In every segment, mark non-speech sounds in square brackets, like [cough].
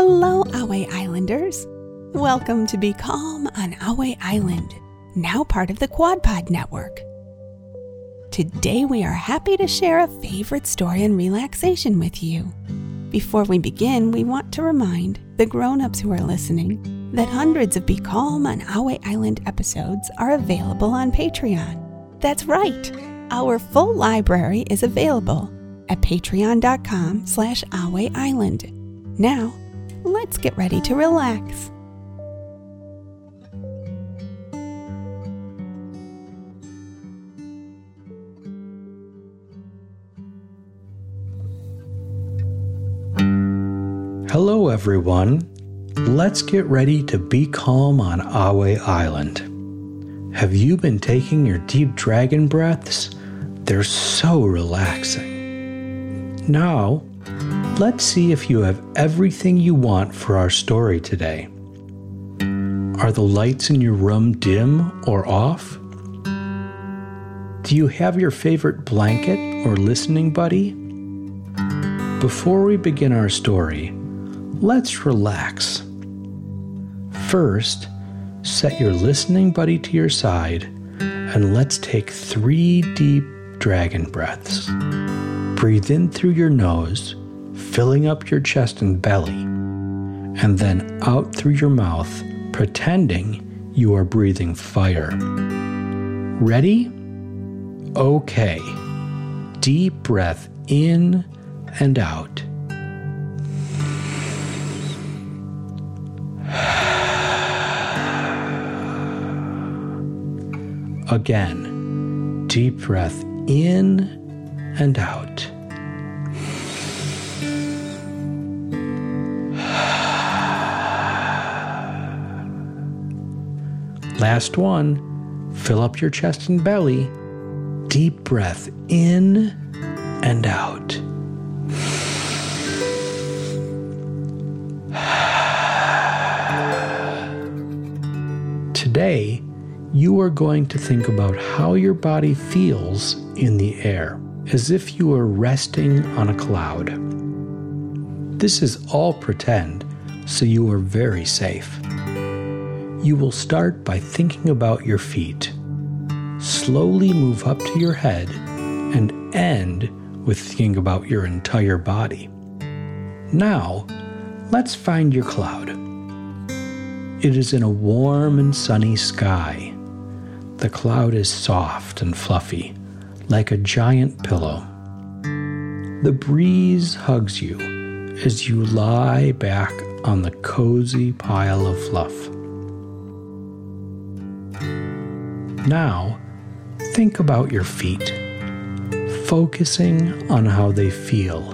Hello, Ahway Islanders. Welcome to Be Calm on Ahway Island, now part of the QuadPod Network. Today, we are happy to share a favorite story and relaxation with you. Before we begin, we want to remind the grown ups who are listening that hundreds of Be Calm on Ahway Island episodes are available on Patreon. That's right, our full library is available at patreon.com slash Island. Now, let's get ready to relax. Hello, everyone. Let's get ready to be calm on Ahway Island. Have you been taking your deep dragon breaths? They're so relaxing. Now, let's see if you have everything you want for our story today. Are the lights in your room dim or off? Do you have your favorite blanket or listening buddy? Before we begin our story, let's relax. First, set your listening buddy to your side and let's take three deep dragon breaths. Breathe in through your nose, filling up your chest and belly, and then out through your mouth, pretending you are breathing fire. Ready? Okay. Deep breath in and out. Again, deep breath in and out. Last one. Fill up your chest and belly. Deep breath in and out. [sighs] Today, you are going to think about how your body feels in the air, as if you were resting on a cloud. This is all pretend, so you are very safe. You will start by thinking about your feet. Slowly move up to your head and end with thinking about your entire body. Now, let's find your cloud. It is in a warm and sunny sky. The cloud is soft and fluffy, like a giant pillow. The breeze hugs you as you lie back on the cozy pile of fluff. Now, think about your feet, focusing on how they feel.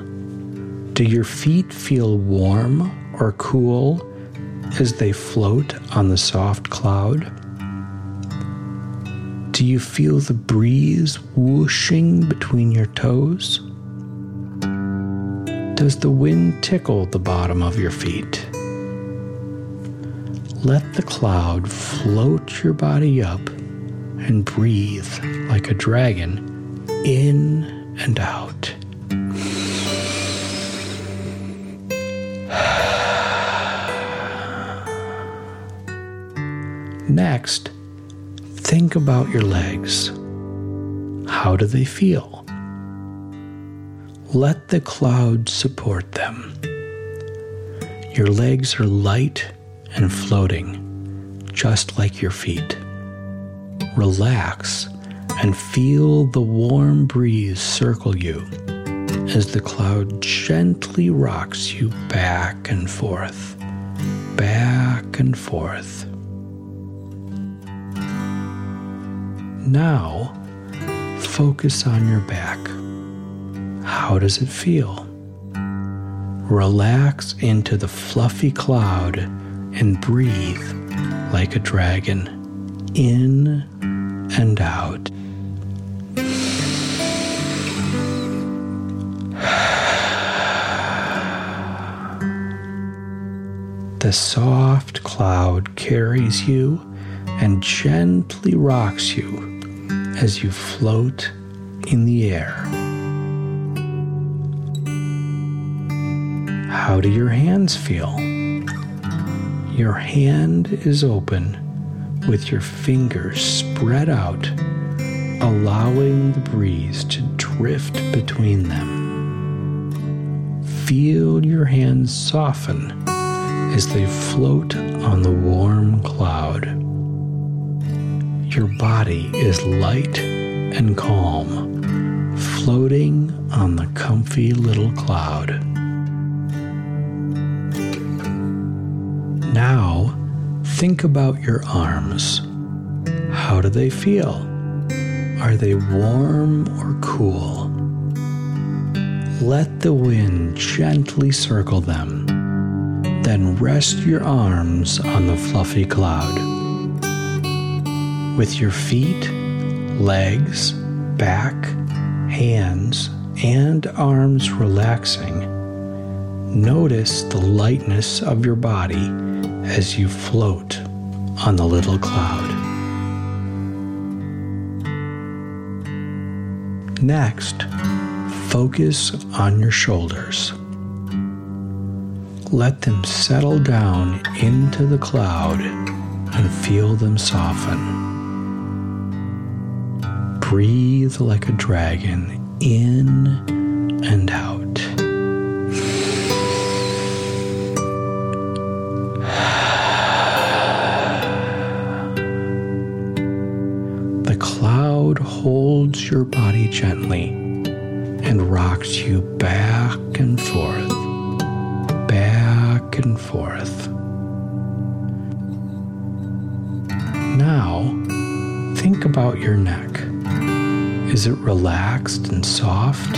Do your feet feel warm or cool as they float on the soft cloud? Do you feel the breeze whooshing between your toes? Does the wind tickle the bottom of your feet? Let the cloud float your body up and breathe like a dragon in and out. [sighs] Next, think about your legs. How do they feel? Let the cloud support them. Your legs are light and floating, just like your feet. Relax and feel the warm breeze circle you as the cloud gently rocks you back and forth, back and forth. Now, focus on your back. How does it feel? Relax into the fluffy cloud and breathe like a dragon in and out. The soft cloud carries you and gently rocks you as you float in the air. How do your hands feel? Your hand is open with your fingers spread out, allowing the breeze to drift between them. Feel your hands soften as they float on the warm cloud. Your body is light and calm, floating on the comfy little cloud. Now, think about your arms. How do they feel? Are they warm or cool? Let the wind gently circle them. Then rest your arms on the fluffy cloud. With your feet, legs, back, hands, and arms relaxing, notice the lightness of your body as you float on the little cloud. Next, focus on your shoulders. Let them settle down into the cloud and feel them soften. Breathe like a dragon in your body gently and rocks you back and forth, back and forth. Now, think about your neck. Is it relaxed and soft?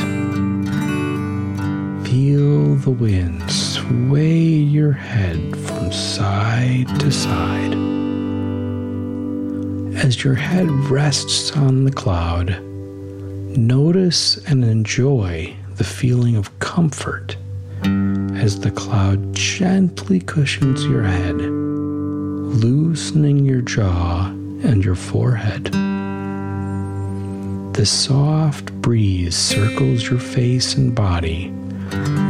Feel the wind sway your head from side to side. As your head rests on the cloud, notice and enjoy the feeling of comfort as the cloud gently cushions your head, loosening your jaw and your forehead. The soft breeze circles your face and body,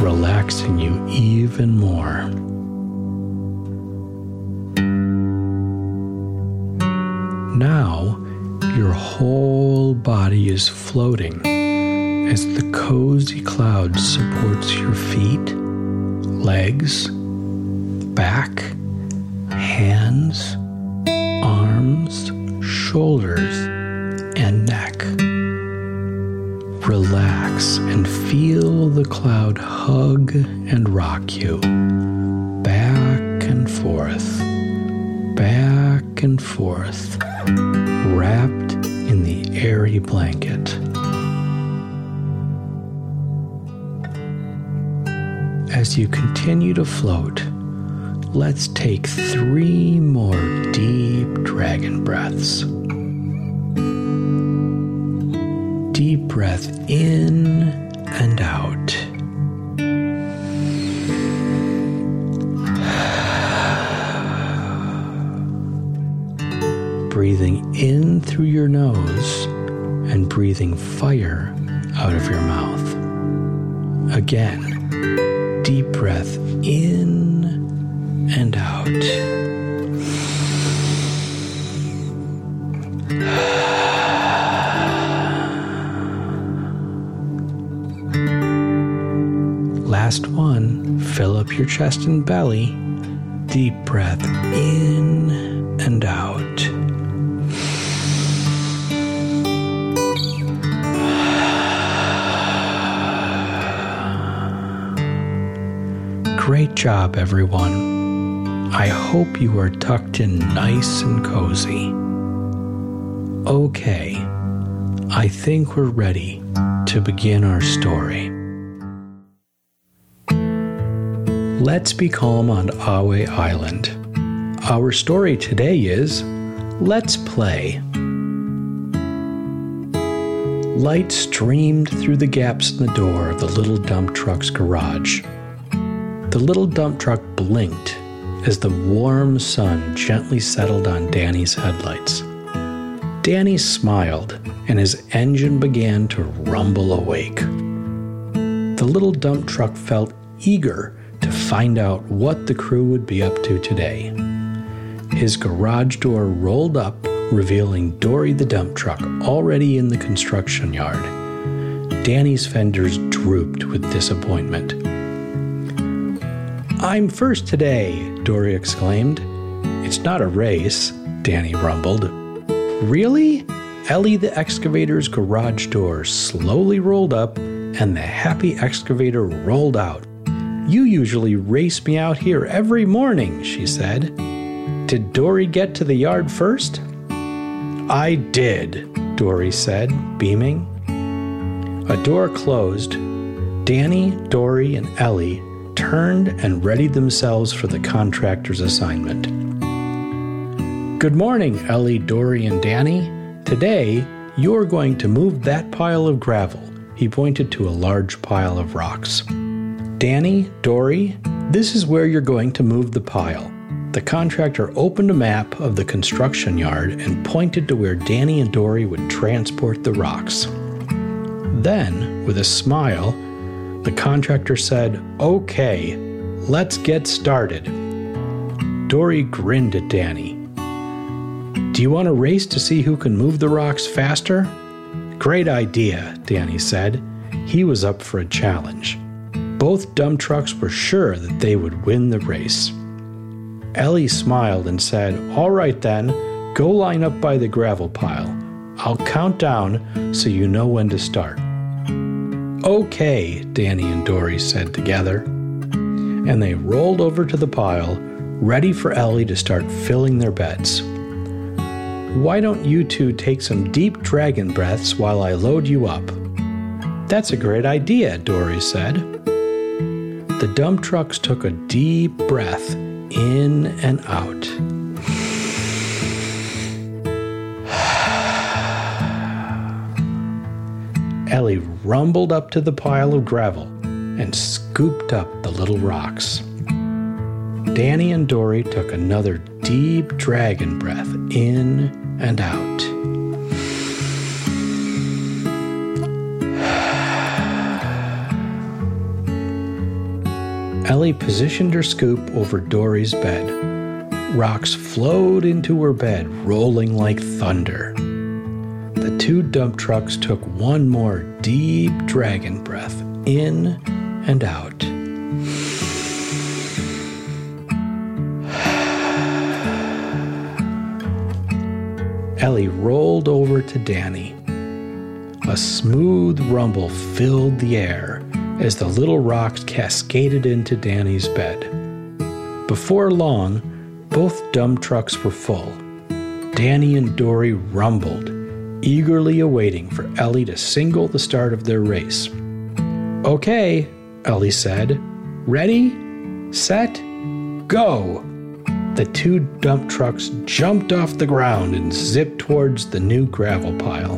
relaxing you even more. Now, your whole body is floating as the cozy cloud supports your feet, legs, back, hands, arms, shoulders, and neck. Relax and feel the cloud hug and rock you back and forth, back and forth, wrapped in the airy blanket. As you continue to float, let's take three more deep dragon breaths. Deep breath in and out. In through your nose and breathing fire out of your mouth. Again, deep breath in and out. Last one, fill up your chest and belly. Deep breath in and out. Great job, everyone. I hope you are tucked in nice and cozy. Okay, I think we're ready to begin our story. Let's be calm on Ahway Island. Our story today is Let's Play. Light streamed through the gaps in the door of the little dump truck's garage. The little dump truck blinked as the warm sun gently settled on Danny's headlights. Danny smiled and his engine began to rumble awake. The little dump truck felt eager to find out what the crew would be up to today. His garage door rolled up, revealing Dory the dump truck already in the construction yard. Danny's fenders drooped with disappointment. I'm first today, Dory exclaimed. It's not a race, Danny rumbled. Really? Ellie the excavator's garage door slowly rolled up and the happy excavator rolled out. You usually race me out here every morning, she said. Did Dory get to the yard first? I did, Dory said, beaming. A door closed. Danny, Dory, and Ellie turned and readied themselves for the contractor's assignment. Good morning, Ellie, Dory, and Danny. Today, you're going to move that pile of gravel. He pointed to a large pile of rocks. Danny, Dory, this is where you're going to move the pile. The contractor opened a map of the construction yard and pointed to where Danny and Dory would transport the rocks. Then, with a smile, the contractor said, Okay, let's get started. Dory grinned at Danny. Do you want a race to see who can move the rocks faster? Great idea, Danny said. He was up for a challenge. Both dump trucks were sure that they would win the race. Ellie smiled and said, All right then, go line up by the gravel pile. I'll count down so you know when to start. Okay, Danny and Dory said together. And they rolled over to the pile, ready for Ellie to start filling their beds. Why don't you two take some deep dragon breaths while I load you up? That's a great idea, Dory said. The dump trucks took a deep breath in and out. Rumbled up to the pile of gravel and scooped up the little rocks. Danny and Dory took another deep dragon breath in and out. [sighs] Ellie positioned her scoop over Dory's bed. Rocks flowed into her bed, rolling like thunder. Dump trucks took one more deep dragon breath in and out. [sighs] Ellie rolled over to Danny. A smooth rumble filled the air as the little rocks cascaded into Danny's bed. Before long, both dump trucks were full. Danny and Dory rumbled, eagerly awaiting for Ellie to single the start of their race. Okay, Ellie said. Ready, set, go! The two dump trucks jumped off the ground and zipped towards the new gravel pile.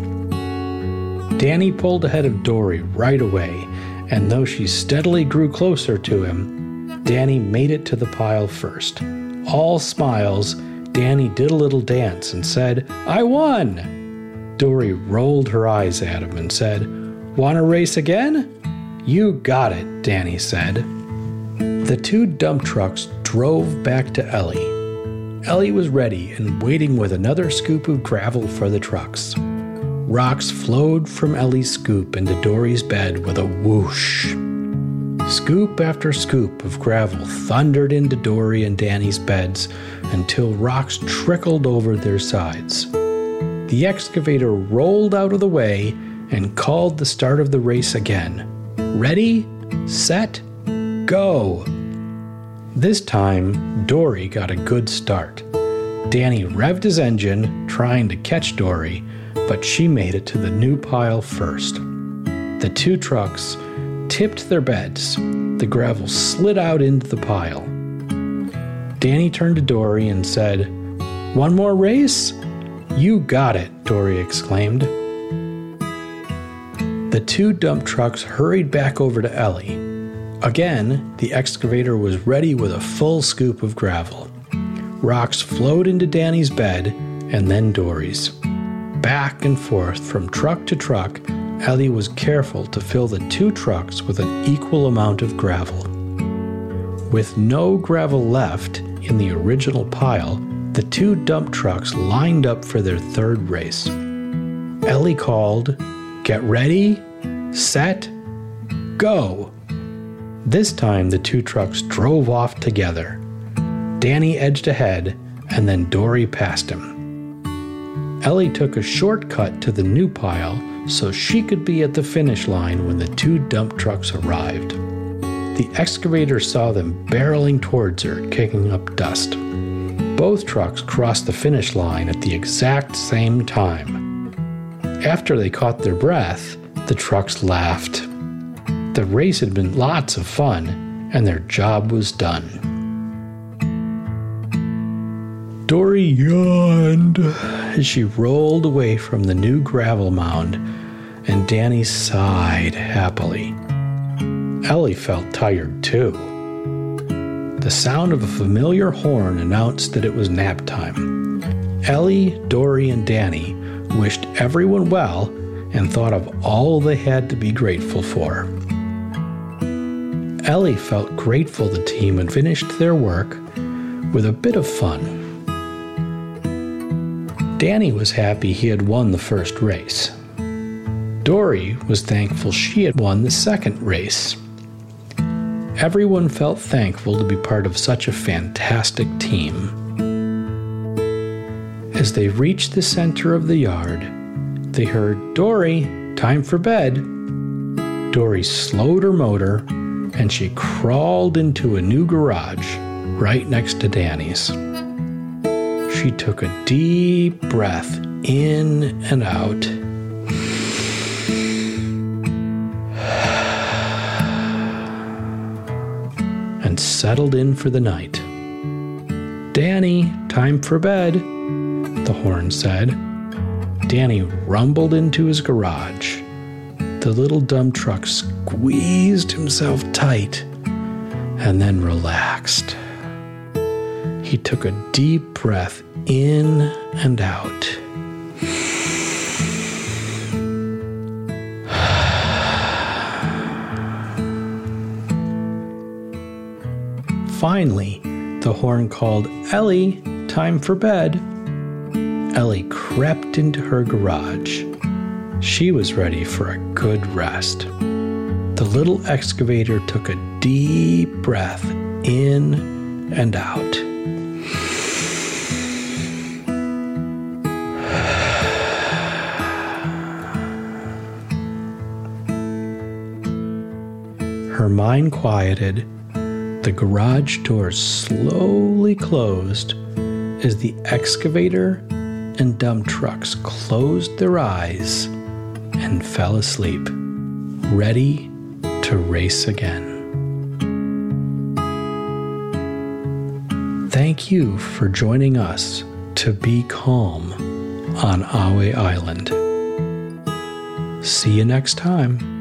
Danny pulled ahead of Dory right away, and though she steadily grew closer to him, Danny made it to the pile first. All smiles, Danny did a little dance and said, I won! Dory rolled her eyes at him and said, Want to race again? You got it, Danny said. The two dump trucks drove back to Ellie. Ellie was ready and waiting with another scoop of gravel for the trucks. Rocks flowed from Ellie's scoop into Dory's bed with a whoosh. Scoop after scoop of gravel thundered into Dory and Danny's beds until rocks trickled over their sides. The excavator rolled out of the way and called the start of the race again. Ready, set, go! This time, Dory got a good start. Danny revved his engine, trying to catch Dory, but she made it to the new pile first. The two trucks tipped their beds. The gravel slid out into the pile. Danny turned to Dory and said, One more race? You got it, Dory exclaimed. The two dump trucks hurried back over to Ellie. Again, the excavator was ready with a full scoop of gravel. Rocks flowed into Danny's bed and then Dory's. Back and forth from truck to truck, Ellie was careful to fill the two trucks with an equal amount of gravel. With no gravel left in the original pile, the two dump trucks lined up for their third race. Ellie called, Get ready, set, go. This time the two trucks drove off together. Danny edged ahead, and then Dory passed him. Ellie took a shortcut to the new pile so she could be at the finish line when the two dump trucks arrived. The excavator saw them barreling towards her, kicking up dust. Both trucks crossed the finish line at the exact same time. After they caught their breath, the trucks laughed. The race had been lots of fun, and their job was done. Dory yawned as she rolled away from the new gravel mound, and Danny sighed happily. Ellie felt tired too. The sound of a familiar horn announced that it was nap time. Ellie, Dory, and Danny wished everyone well and thought of all they had to be grateful for. Ellie felt grateful the team had finished their work with a bit of fun. Danny was happy he had won the first race. Dory was thankful she had won the second race. Everyone felt thankful to be part of such a fantastic team. As they reached the center of the yard, they heard, Dory, time for bed. Dory slowed her motor and she crawled into a new garage right next to Danny's. She took a deep breath in and out. Settled in for the night. Danny, time for bed, the horn said. Danny rumbled into his garage. The little dump truck squeezed himself tight and then relaxed. He took a deep breath in and out. Finally, the horn called, Ellie, time for bed. Ellie crept into her garage. She was ready for a good rest. The little excavator took a deep breath in and out. Her mind quieted. The garage door slowly closed as the excavator and dump trucks closed their eyes and fell asleep, ready to race again. Thank you for joining us to be calm on Ahway Island. See you next time.